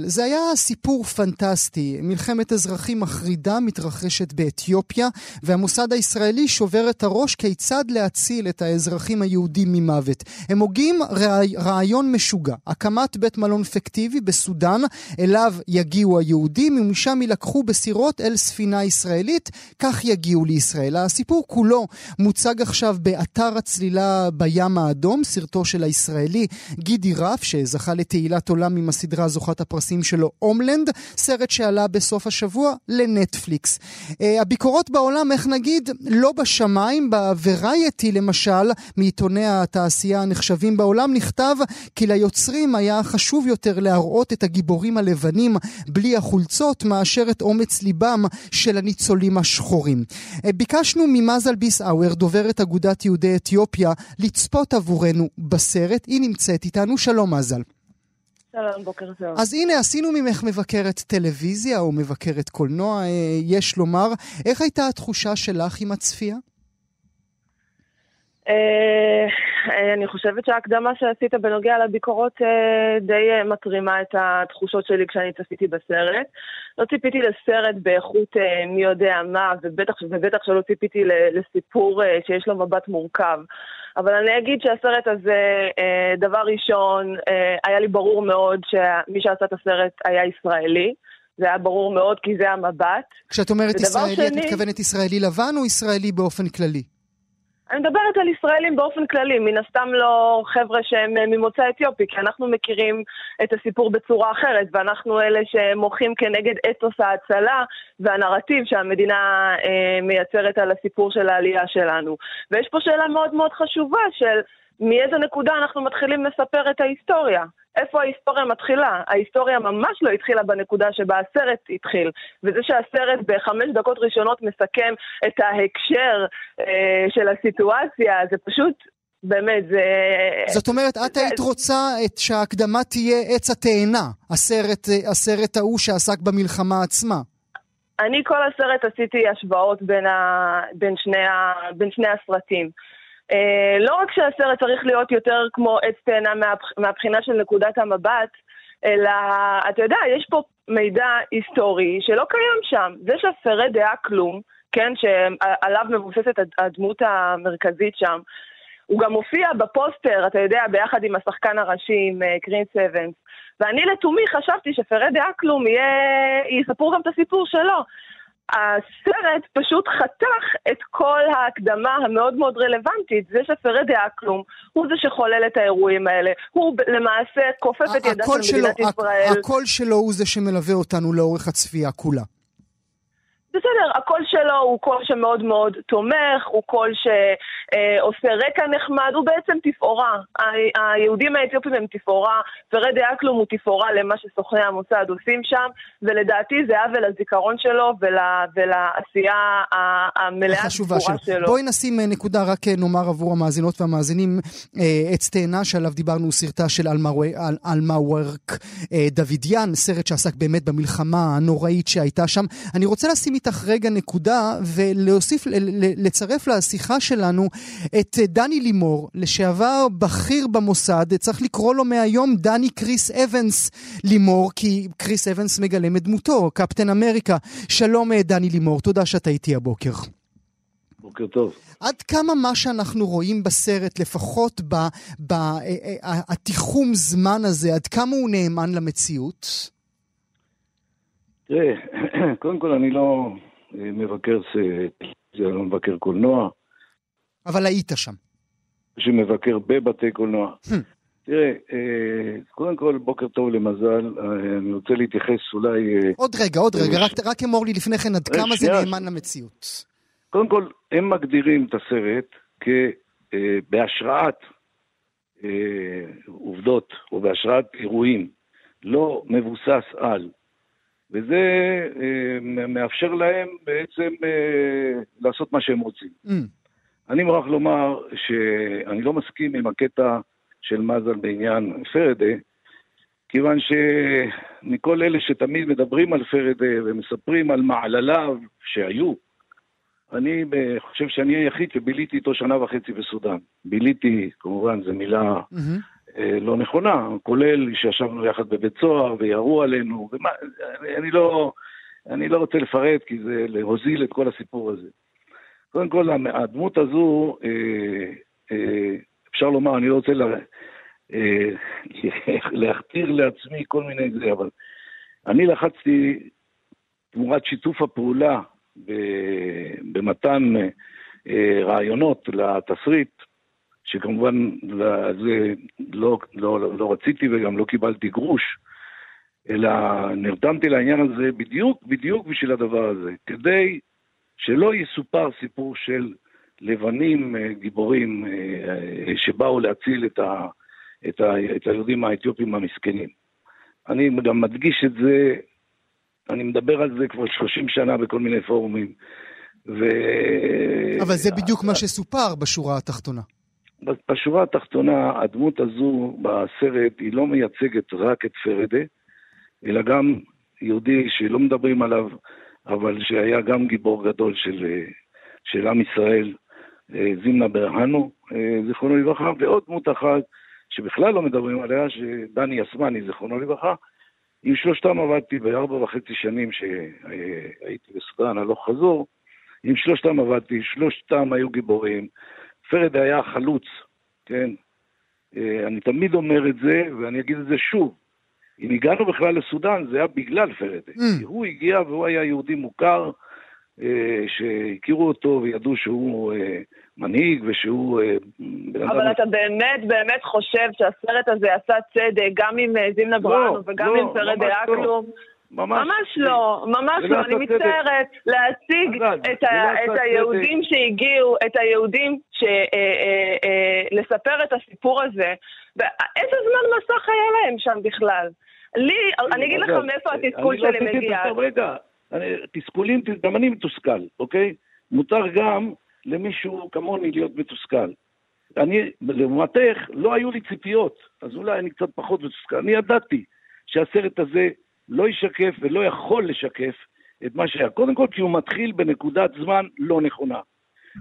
זה היה סיפור פנטסטי. מלחמת אזרחים מחרידה מתרחשת באתיופיה, והמוסד הישראלי שובר את הראש כיצד להציל את האזרחים היהודים ממוות. הם הוגים רעיון משוגע, הקמת בית מלון פיקטיבי בסודאן, אליו יגיעו היהודים, ומשם יילקחו בסירות אל ספינה ישראלית, כך יגיעו לישראל. הסיפור כולו מוצג עכשיו באתר הצלילה בים האדום, סרטו של הישראלי גידי רף, שזכה לתהילת עולם עם הסדרה זוכת הפרסים. הפרסים שלו, הומלנד, סרט שעלה בסוף השבוע לנטפליקס. Uh, הביקורות בעולם, איך נגיד, לא בשמיים, בוורייטי למשל, מעיתוני התעשייה הנחשבים בעולם, נכתב כי ליוצרים היה חשוב יותר להראות את הגיבורים הלבנים בלי החולצות, מאשר את אומץ ליבם של הניצולים השחורים. Uh, ביקשנו ממזל ביסאוור, דוברת אגודת יהודי אתיופיה, לצפות עבורנו בסרט. היא נמצאת איתנו. שלום מזל. שלום, בוקר טוב. אז הנה, עשינו ממך מבקרת טלוויזיה או מבקרת קולנוע, אה, יש לומר. איך הייתה התחושה שלך עם הצפייה? אה, אני חושבת שההקדמה שעשית בנוגע לביקורות אה, די מתרימה את התחושות שלי כשאני צפיתי בסרט. לא ציפיתי לסרט באיכות מי יודע מה, ובטח, ובטח שלא ציפיתי לסיפור שיש לו מבט מורכב. אבל אני אגיד שהסרט הזה, אה, דבר ראשון, אה, היה לי ברור מאוד שמי שעשה את הסרט היה ישראלי. זה היה ברור מאוד כי זה המבט. כשאת אומרת ישראלי, שני, את מתכוונת ישראלי לבן או ישראלי באופן כללי? אני מדברת על ישראלים באופן כללי, מן הסתם לא חבר'ה שהם אה, ממוצא אתיופי, כי אנחנו מכירים את הסיפור בצורה אחרת, ואנחנו אלה שמוחים כנגד אתוס ההצלה והנרטיב שהמדינה אה, מייצרת על הסיפור של העלייה שלנו. ויש פה שאלה מאוד מאוד חשובה של מאיזה נקודה אנחנו מתחילים לספר את ההיסטוריה. איפה ההיסטוריה מתחילה? ההיסטוריה ממש לא התחילה בנקודה שבה הסרט התחיל. וזה שהסרט בחמש דקות ראשונות מסכם את ההקשר אה, של הסיטואציה, זה פשוט באמת, זה... זאת אומרת, את היית רוצה את שההקדמה תהיה עץ התאנה, הסרט, הסרט ההוא שעסק במלחמה עצמה. אני כל הסרט עשיתי השוואות בין, ה... בין, שני, ה... בין שני הסרטים. אה, לא רק שהסרט צריך להיות יותר כמו עץ תאנה מהבחינה של נקודת המבט, אלא, אתה יודע, יש פה מידע היסטורי שלא קיים שם. זה שהפרי דעה כלום, כן, שעליו מבוססת הדמות המרכזית שם, הוא גם מופיע בפוסטר, אתה יודע, ביחד עם השחקן הראשי, עם קרין אה, סבנס. ואני לתומי חשבתי שפרדה אקלום יהיה, יספרו גם את הסיפור שלו. הסרט פשוט חתך את כל ההקדמה המאוד מאוד רלוונטית. זה שפרדה אקלום, הוא זה שחולל את האירועים האלה. הוא למעשה כופף את ידה של מדינת ישראל. הקול שלו הוא זה שמלווה אותנו לאורך הצפייה כולה. בסדר, הקול שלו הוא קול שמאוד מאוד תומך, הוא קול שעושה רקע נחמד, הוא בעצם תפאורה. היהודים האתיופים הם תפאורה, ורד אקלום הוא תפאורה למה שסוכני המוסד עושים שם, ולדעתי זה עוול לזיכרון שלו ול, ולעשייה המלאה תפאורה שלו. שלו. בואי נשים אה, נקודה, רק אה, נאמר עבור המאזינות והמאזינים, אה, עץ תאנה שעליו דיברנו, סרטה של אלמאוורק דוידיאן, סרט שעסק באמת במלחמה הנוראית שהייתה שם. אני רוצה לשים איתך רגע נקודה ולהוסיף, לצרף לשיחה שלנו את דני לימור, לשעבר בכיר במוסד, צריך לקרוא לו מהיום דני קריס אבנס לימור, כי קריס אבנס מגלם את דמותו, קפטן אמריקה. שלום אה, דני לימור, תודה שאתה איתי הבוקר. בוקר טוב. עד כמה מה שאנחנו רואים בסרט, לפחות בתיחום אה, אה, זמן הזה, עד כמה הוא נאמן למציאות? תראה, קודם כל אני לא אה, מבקר זה לא מבקר קולנוע. אבל היית שם. שמבקר בבתי קולנוע. Hmm. תראה, אה, קודם כל, בוקר טוב למזל, אה, אני רוצה להתייחס אולי... עוד רגע, עוד רגע, רק, רק אמור לי לפני כן עד כמה זה נאמן למציאות. קודם כל, הם מגדירים את הסרט בהשראת עובדות או בהשראת אירועים, לא מבוסס על וזה אה, מאפשר להם בעצם אה, לעשות מה שהם רוצים. Mm. אני מוכרח לומר שאני לא מסכים עם הקטע של מזל בעניין פרדה, כיוון שמכל אלה שתמיד מדברים על פרדה ומספרים על מעלליו שהיו, אני חושב שאני היחיד שביליתי איתו שנה וחצי בסודאן. ביליתי, כמובן, זו מילה mm-hmm. אה, לא נכונה, כולל שישבנו יחד בבית סוהר וירו עלינו, ומה, אני, לא, אני לא רוצה לפרט כי זה להוזיל את כל הסיפור הזה. קודם כל, הדמות הזו, אה, אה, אפשר לומר, אני לא רוצה לה, להכתיר לעצמי כל מיני זה, אבל אני לחצתי תמורת שיתוף הפעולה במתן רעיונות לתסריט, שכמובן זה לא, לא, לא רציתי וגם לא קיבלתי גרוש, אלא נרתמתי לעניין הזה בדיוק, בדיוק בשביל הדבר הזה, כדי שלא יסופר סיפור של לבנים אה, גיבורים אה, שבאו להציל את, ה, את, ה, את היהודים האתיופים המסכנים. אני גם מדגיש את זה, אני מדבר על זה כבר 30 שנה בכל מיני פורומים. ו... אבל זה בדיוק מה שסופר בשורה התחתונה. בשורה התחתונה, הדמות הזו בסרט היא לא מייצגת רק את פרדה, אלא גם יהודי שלא מדברים עליו, אבל שהיה גם גיבור גדול של, של עם ישראל, זימנה ברהנו, זיכרונו לברכה, ועוד דמות אחת שבכלל לא מדברים עליה, שדני אסמני, זיכרונו לברכה. עם שלושתם עבדתי בארבע וחצי שנים שהייתי בסודאן הלוך חזור, עם שלושתם עבדתי, שלושתם היו גיבורים. פרד היה חלוץ, כן? אה, אני תמיד אומר את זה, ואני אגיד את זה שוב. אם הגענו בכלל לסודאן, זה היה בגלל פרד. Mm. הוא הגיע והוא היה יהודי מוכר, אה, שהכירו אותו וידעו שהוא אה, מנהיג ושהוא... אבל אתה באמת באמת חושב שהסרט הזה עשה צדק גם עם זימנה לא, בראנו וגם לא, עם פרד אקלום? לא. ממש, ממש לא, ממש לא, אני מצטערת להציג את, ה, את היהודים שהגיעו, את היהודים, ש, אה, אה, אה, לספר את הסיפור הזה, ואיזה זמן מסך היה להם שם בכלל? לי, אני אגיד לך מאיפה התסכול שלי מגיע. רגע, תסכולים, גם אני מתוסכל, אוקיי? מותר גם למישהו כמוני להיות מתוסכל. אני, לעומתך, לא היו לי ציפיות, אז אולי אני קצת פחות מתוסכל. אני ידעתי שהסרט הזה לא ישקף ולא יכול לשקף את מה שהיה. קודם כל כי הוא מתחיל בנקודת זמן לא נכונה.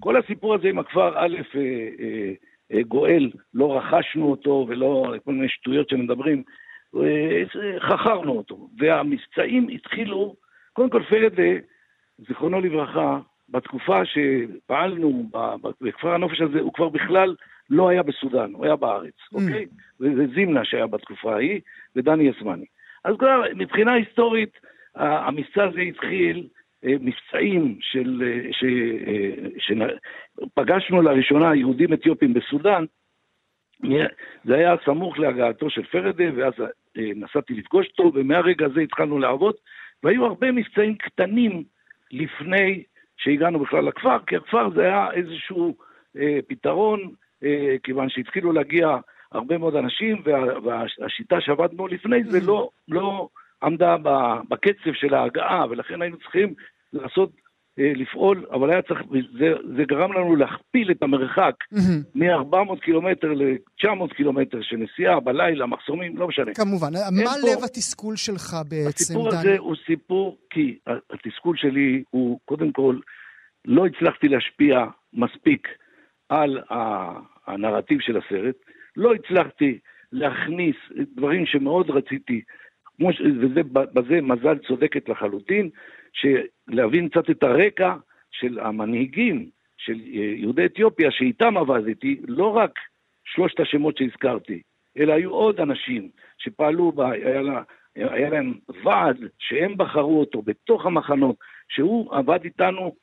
כל הסיפור הזה עם הכפר, א', אה, אה, אה, גואל, לא רכשנו אותו ולא כל מיני שטויות שמדברים, חכרנו אותו. והמבצעים התחילו, קודם כל פרדה, זיכרונו לברכה, בתקופה שפעלנו בכפר הנופש הזה, הוא כבר בכלל לא היה בסודאן, הוא היה בארץ, mm. אוקיי? וזה זימנה שהיה בתקופה ההיא, ודני אסמני. אז כבר מבחינה היסטורית, המבצע הזה התחיל אה, מבצעים של, אה, ש, אה, שפגשנו לראשונה יהודים אתיופים בסודאן, זה היה סמוך להגעתו של פרדה, ואז נסעתי לפגוש אותו, ומהרגע הזה התחלנו לעבוד, והיו הרבה מבצעים קטנים לפני שהגענו בכלל לכפר, כי הכפר זה היה איזשהו אה, פתרון, אה, כיוון שהתחילו להגיע הרבה מאוד אנשים, וה, והשיטה שעבדנו לפני זה לא, לא עמדה בקצב של ההגעה, ולכן היינו צריכים לעשות, אה, לפעול, אבל היה צריך, זה, זה גרם לנו להכפיל את המרחק מ-400 קילומטר ל-900 קילומטר של נסיעה בלילה, מחסומים, לא משנה. כמובן, מה פה, לב התסכול שלך בעצם, הסיפור דני? הזה הוא סיפור, כי התסכול שלי הוא, קודם כל, לא הצלחתי להשפיע מספיק על הנרטיב של הסרט, לא הצלחתי להכניס דברים שמאוד רציתי, כמו ש... ובזה מזל צודקת לחלוטין, להבין קצת את הרקע של המנהיגים של יהודי אתיופיה שאיתם עבדתי, לא רק שלושת השמות שהזכרתי, אלא היו עוד אנשים שפעלו, בה, היה, לה, היה להם ועד שהם בחרו אותו בתוך המחנות, שהוא עבד איתנו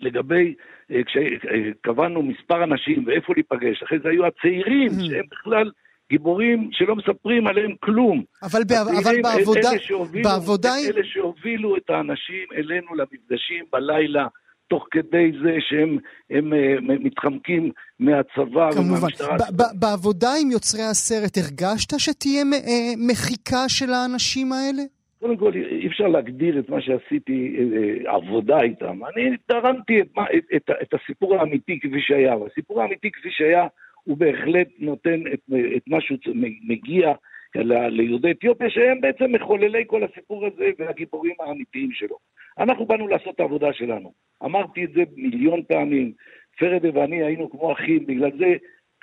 לגבי, אה, כשקבענו מספר אנשים ואיפה להיפגש, אחרי זה היו הצעירים, mm-hmm. שהם בכלל גיבורים שלא מספרים עליהם כלום. אבל, אבל בעבודה... אלה שהובילו, בעבודה... אלה שהובילו את האנשים אלינו למפגשים בלילה. תוך כדי זה שהם הם, הם אה, מתחמקים מהצבא ומהמשטרה. כמובן. בעבודה עם יוצרי הסרט הרגשת שתהיה אה, מחיקה של האנשים האלה? קודם כל, אי אפשר להגדיר את מה שעשיתי אה, אה, עבודה איתם. אני תרמתי את, את, את, את הסיפור האמיתי כפי שהיה, והסיפור האמיתי כפי שהיה, הוא בהחלט נותן את, את מה שמגיע ל, ליהודי אתיופיה, שהם בעצם מחוללי כל הסיפור הזה והגיבורים האמיתיים שלו. אנחנו באנו לעשות את העבודה שלנו. אמרתי את זה מיליון פעמים, פרדה ואני היינו כמו אחים, בגלל זה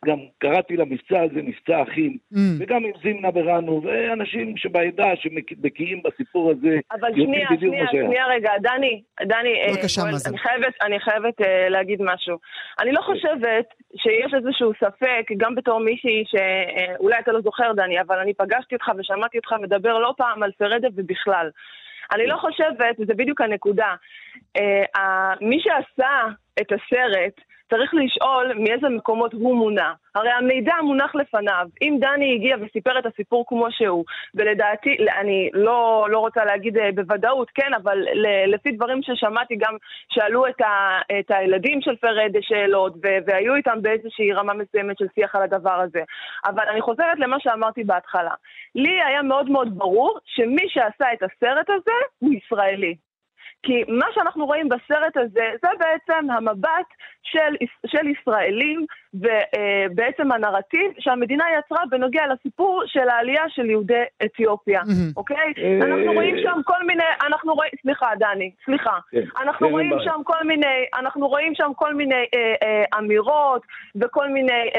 גם קראתי למבצע הזה מבצע אחים, mm. וגם עם זימנה בראנו, ואנשים שבעדה שבקיאים בסיפור הזה, אבל שנייה, שנייה, שנייה רגע, דני, דני, אה, בבקשה, אה, אני חייבת, אני חייבת אה, להגיד משהו. אני לא חושבת שיש איזשהו ספק, גם בתור מישהי שאולי אתה לא זוכר, דני, אבל אני פגשתי אותך ושמעתי אותך מדבר לא פעם על פרדה ובכלל. אני לא חושבת, וזה בדיוק הנקודה, אה, מי שעשה את הסרט, צריך לשאול מאיזה מקומות הוא מונע. הרי המידע מונח לפניו. אם דני הגיע וסיפר את הסיפור כמו שהוא, ולדעתי, אני לא, לא רוצה להגיד אה, בוודאות, כן, אבל לפי דברים ששמעתי גם שאלו את, ה, את הילדים של פרדה שאלות, והיו איתם באיזושהי רמה מסוימת של שיח על הדבר הזה. אבל אני חוזרת למה שאמרתי בהתחלה. לי היה מאוד מאוד ברור שמי שעשה את הסרט הזה הוא ישראלי. כי מה שאנחנו רואים בסרט הזה זה בעצם המבט של, של ישראלים ובעצם הנרטיב שהמדינה יצרה בנוגע לסיפור של העלייה של יהודי אתיופיה, אוקיי? אנחנו אה, רואים שם כל מיני, אנחנו רואים, סליחה דני, סליחה, כן, אנחנו רואים שם כל מיני, אנחנו רואים שם כל מיני אה, אה, אמירות וכל מיני,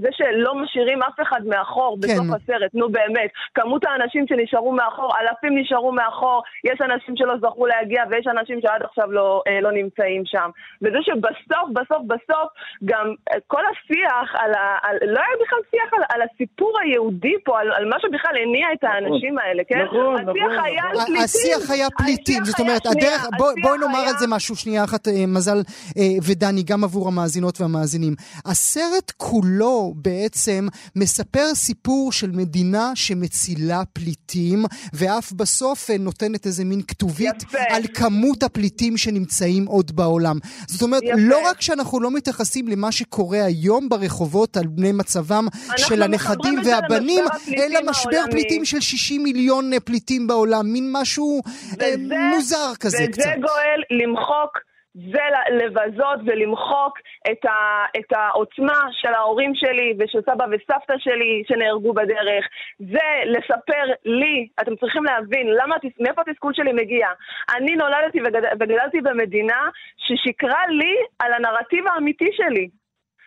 זה שלא משאירים אף אחד מאחור כן. בתוך הסרט, נו באמת, כמות האנשים שנשארו מאחור, אלפים נשארו מאחור, יש אנשים שלא זכו להגיע ויש אנשים שעד עכשיו לא, לא נמצאים שם, וזה שבסוף, בסוף, בסוף גם כל השיח, על ה, על, לא היה בכלל שיח על, על הסיפור היהודי פה, על, על מה שבכלל הניע את נכון. האנשים נכון, האלה, כן? נכון, השיח נכון. היה נכון. על פליטים. השיח היה פליטים, זאת אומרת, הדרך, בואי בוא נאמר היה... על זה משהו שנייה אחת, אה, מזל אה, ודני, גם עבור המאזינות והמאזינים. הסרט כולו בעצם מספר סיפור של מדינה שמצילה פליטים, ואף בסוף אה, נותנת איזה מין כתובית יפה. על כמות הפליטים שנמצאים עוד בעולם. זאת אומרת, יפה. לא רק שאנחנו לא מתייחסים למה שקורה היום ברחובות על בני מצבם של הנכדים והבנים, אלא משבר העולמי. פליטים של 60 מיליון פליטים בעולם, מין משהו וזה, מוזר כזה וזה קצת. וזה גואל למחוק זה לבזות ולמחוק את, ה, את העוצמה של ההורים שלי ושל סבא וסבתא שלי שנהרגו בדרך. זה לספר לי, אתם צריכים להבין, למה, מאיפה התסכול שלי מגיע. אני נולדתי וגד, וגדלתי במדינה ששיקרה לי על הנרטיב האמיתי שלי.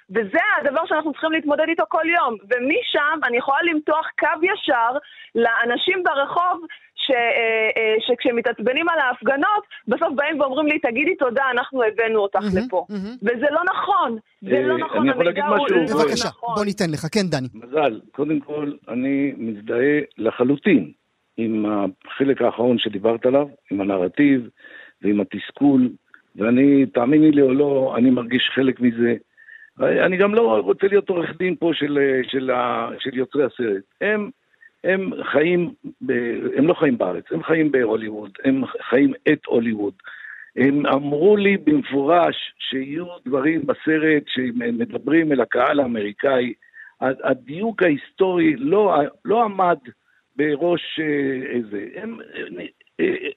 וזה הדבר שאנחנו צריכים להתמודד איתו כל יום. ומשם אני יכולה למתוח קו ישר לאנשים ברחוב ש, אה, אה, שכשהם מתעצבנים על ההפגנות, בסוף באים ואומרים לי, תגידי תודה, אנחנו הבאנו אותך mm-hmm, לפה. Mm-hmm. וזה לא נכון. זה לא נכון, אני יכול להגיד משהו? בבקשה, נכון. בוא ניתן לך. כן, דני. מזל, קודם כל, אני מזדהה לחלוטין עם החלק האחרון שדיברת עליו, עם הנרטיב ועם התסכול, ואני, תאמיני לי או לא, אני מרגיש חלק מזה. אני גם לא רוצה להיות עורך דין פה של, של, של יוצרי הסרט. הם, הם חיים, ב, הם לא חיים בארץ, הם חיים בהוליווד, הם חיים את הוליווד. הם אמרו לי במפורש שיהיו דברים בסרט שמדברים אל הקהל האמריקאי. הדיוק ההיסטורי לא, לא עמד בראש איזה. הם, אה,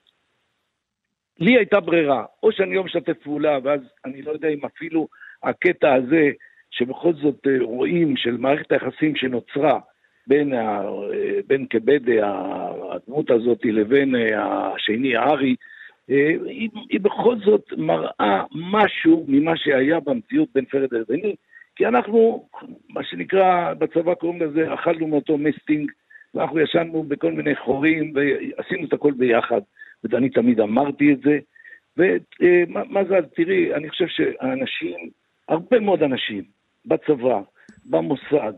לי הייתה ברירה, או שאני לא משתף פעולה, ואז אני לא יודע אם אפילו הקטע הזה, שבכל זאת אה, רואים של מערכת היחסים שנוצרה בין, ה, אה, בין כבדה, הדמות הזאת, לבין אה, השני, הארי, היא, היא בכל זאת מראה משהו ממה שהיה במציאות בין פרד לביני, כי אנחנו, מה שנקרא, בצבא קוראים לזה, אכלנו מאותו מסטינג, ואנחנו ישנו בכל מיני חורים, ועשינו את הכל ביחד, ואני תמיד אמרתי את זה. ומה זה, תראי, אני חושב שהאנשים הרבה מאוד אנשים בצבא, במוסד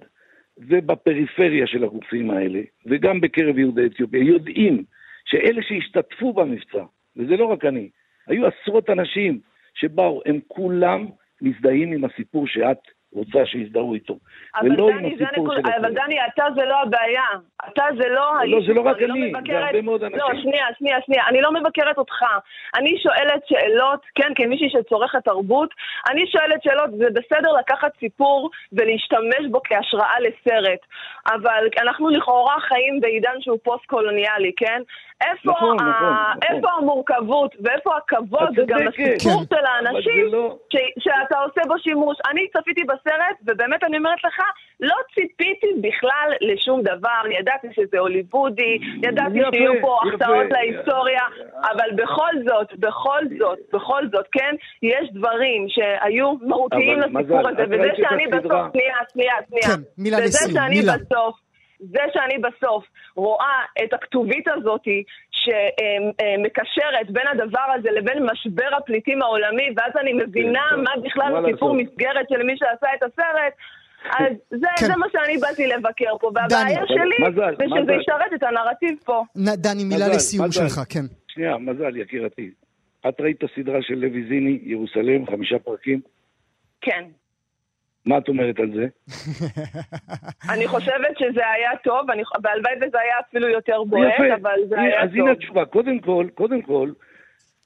ובפריפריה של הגופים האלה, וגם בקרב יהודי אתיופיה, יודעים שאלה שהשתתפו במבצע, וזה לא רק אני, היו עשרות אנשים שבאו, הם כולם מזדהים עם הסיפור שאת רוצה שיזדהו איתו. אבל דני, זה נקוד... אבל דני, אתה זה לא הבעיה. אתה זה לא האיש. לא, זה לא רק לא אני, זה הרבה מאוד אנשים. לא, שנייה, שנייה, שנייה. אני לא מבקרת אותך. אני שואלת שאלות, כן, כמישהי שצורכת תרבות, אני שואלת שאלות, זה בסדר לקחת סיפור ולהשתמש בו כהשראה לסרט. אבל אנחנו לכאורה חיים בעידן שהוא פוסט-קולוניאלי, כן? איפה, נכון, ה... נכון, נכון. איפה המורכבות ואיפה הכבוד גם לסיפור כן. של האנשים לא... ש... שאתה עושה בו שימוש? אני צפיתי הסרט, ובאמת אני אומרת לך, לא ציפיתי בכלל לשום דבר, ידעתי שזה הוליוודי, ידעתי שיהיו פה החטאות להיסטוריה, אבל בכל זאת, בכל זאת, בכל זאת, כן, יש דברים שהיו מהותיים לסיפור הזה, וזה שאני בסוף, שנייה, שנייה, שנייה, כן, מילה לסיום, מילה. בסוף, זה שאני בסוף רואה את הכתובית הזאתי שמקשרת בין הדבר הזה לבין משבר הפליטים העולמי, ואז אני מבינה כן, מה בכלל הסיפור מסגרת של מי שעשה את הסרט, אז זה, כן. זה מה שאני באתי לבקר פה, והבעיה שלי מזל, זה שזה. ישרת את הנרטיב פה. דני, מילה מזל, לסיום מזל. שלך, כן. שנייה, מזל, יקירתי. את ראית את הסדרה של לוי זיני, ירוסלם, חמישה פרקים? כן. מה את אומרת על זה? אני חושבת שזה היה טוב, והלוואי וזה היה אפילו יותר בועט, אבל זה היה טוב. אז הנה התשובה, קודם כל, קודם כל,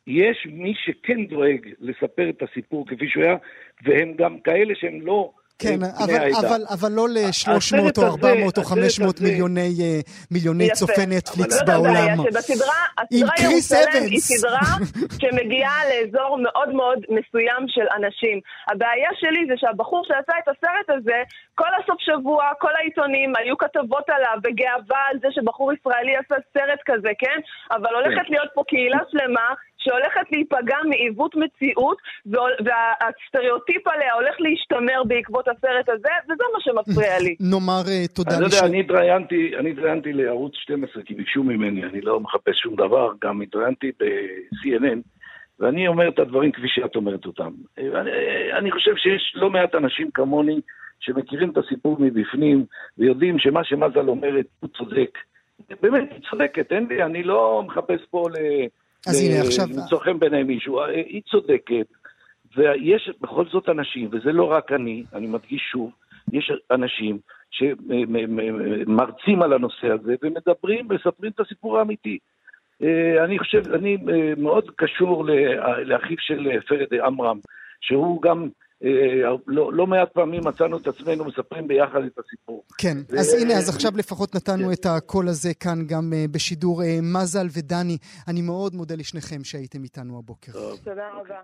יש מי שכן דואג לספר את הסיפור כפי שהוא היה, והם גם כאלה שהם לא כן, אבל, אבל, אבל לא ל-300 או 400 או 500 מיליוני, אה, מיליוני צופי נטפליקס בעולם. שבסדרה, הסדרה ירוסלם היא סדרה שמגיעה לאזור מאוד מאוד מסוים של אנשים. הבעיה שלי זה שהבחור שעשה את הסרט הזה, כל הסוף שבוע, כל העיתונים, היו כתבות עליו בגאווה על זה שבחור ישראלי עשה סרט כזה, כן? אבל הולכת כן. להיות פה קהילה שלמה שהולכת להיפגע מעיוות מציאות, והסטריאוטיפ עליה הולך להשתמר בעקבות הסרט הזה, וזה מה שמפריע לי. נאמר אה, תודה אני לא יודע, אני התראיינתי, אני התראיינתי לערוץ 12 כי ביקשו ממני, אני לא מחפש שום דבר, גם התראיינתי ב-CNN. ואני אומר את הדברים כפי שאת אומרת אותם. אני, אני חושב שיש לא מעט אנשים כמוני שמכירים את הסיפור מבפנים ויודעים שמה שמזל אומרת הוא צודק. באמת, היא צודקת, אין לי, אני לא מחפש פה ל... אז הנה עכשיו... למצוא חן בעיני מישהו, אה, היא צודקת, ויש בכל זאת אנשים, וזה לא רק אני, אני מדגיש שוב, יש אנשים שמרצים על הנושא הזה ומדברים ומספרים את הסיפור האמיתי. אה, אני חושב, אני אה, מאוד קשור לאחיו של פרד עמרם, שהוא גם אה, לא, לא מעט פעמים מצאנו את עצמנו מספרים ביחד את הסיפור. כן, ו... אז הנה, אז עכשיו לפחות נתנו כן. את הקול הזה כאן גם uh, בשידור. Uh, מזל ודני, אני מאוד מודה לשניכם שהייתם איתנו הבוקר. תודה רבה.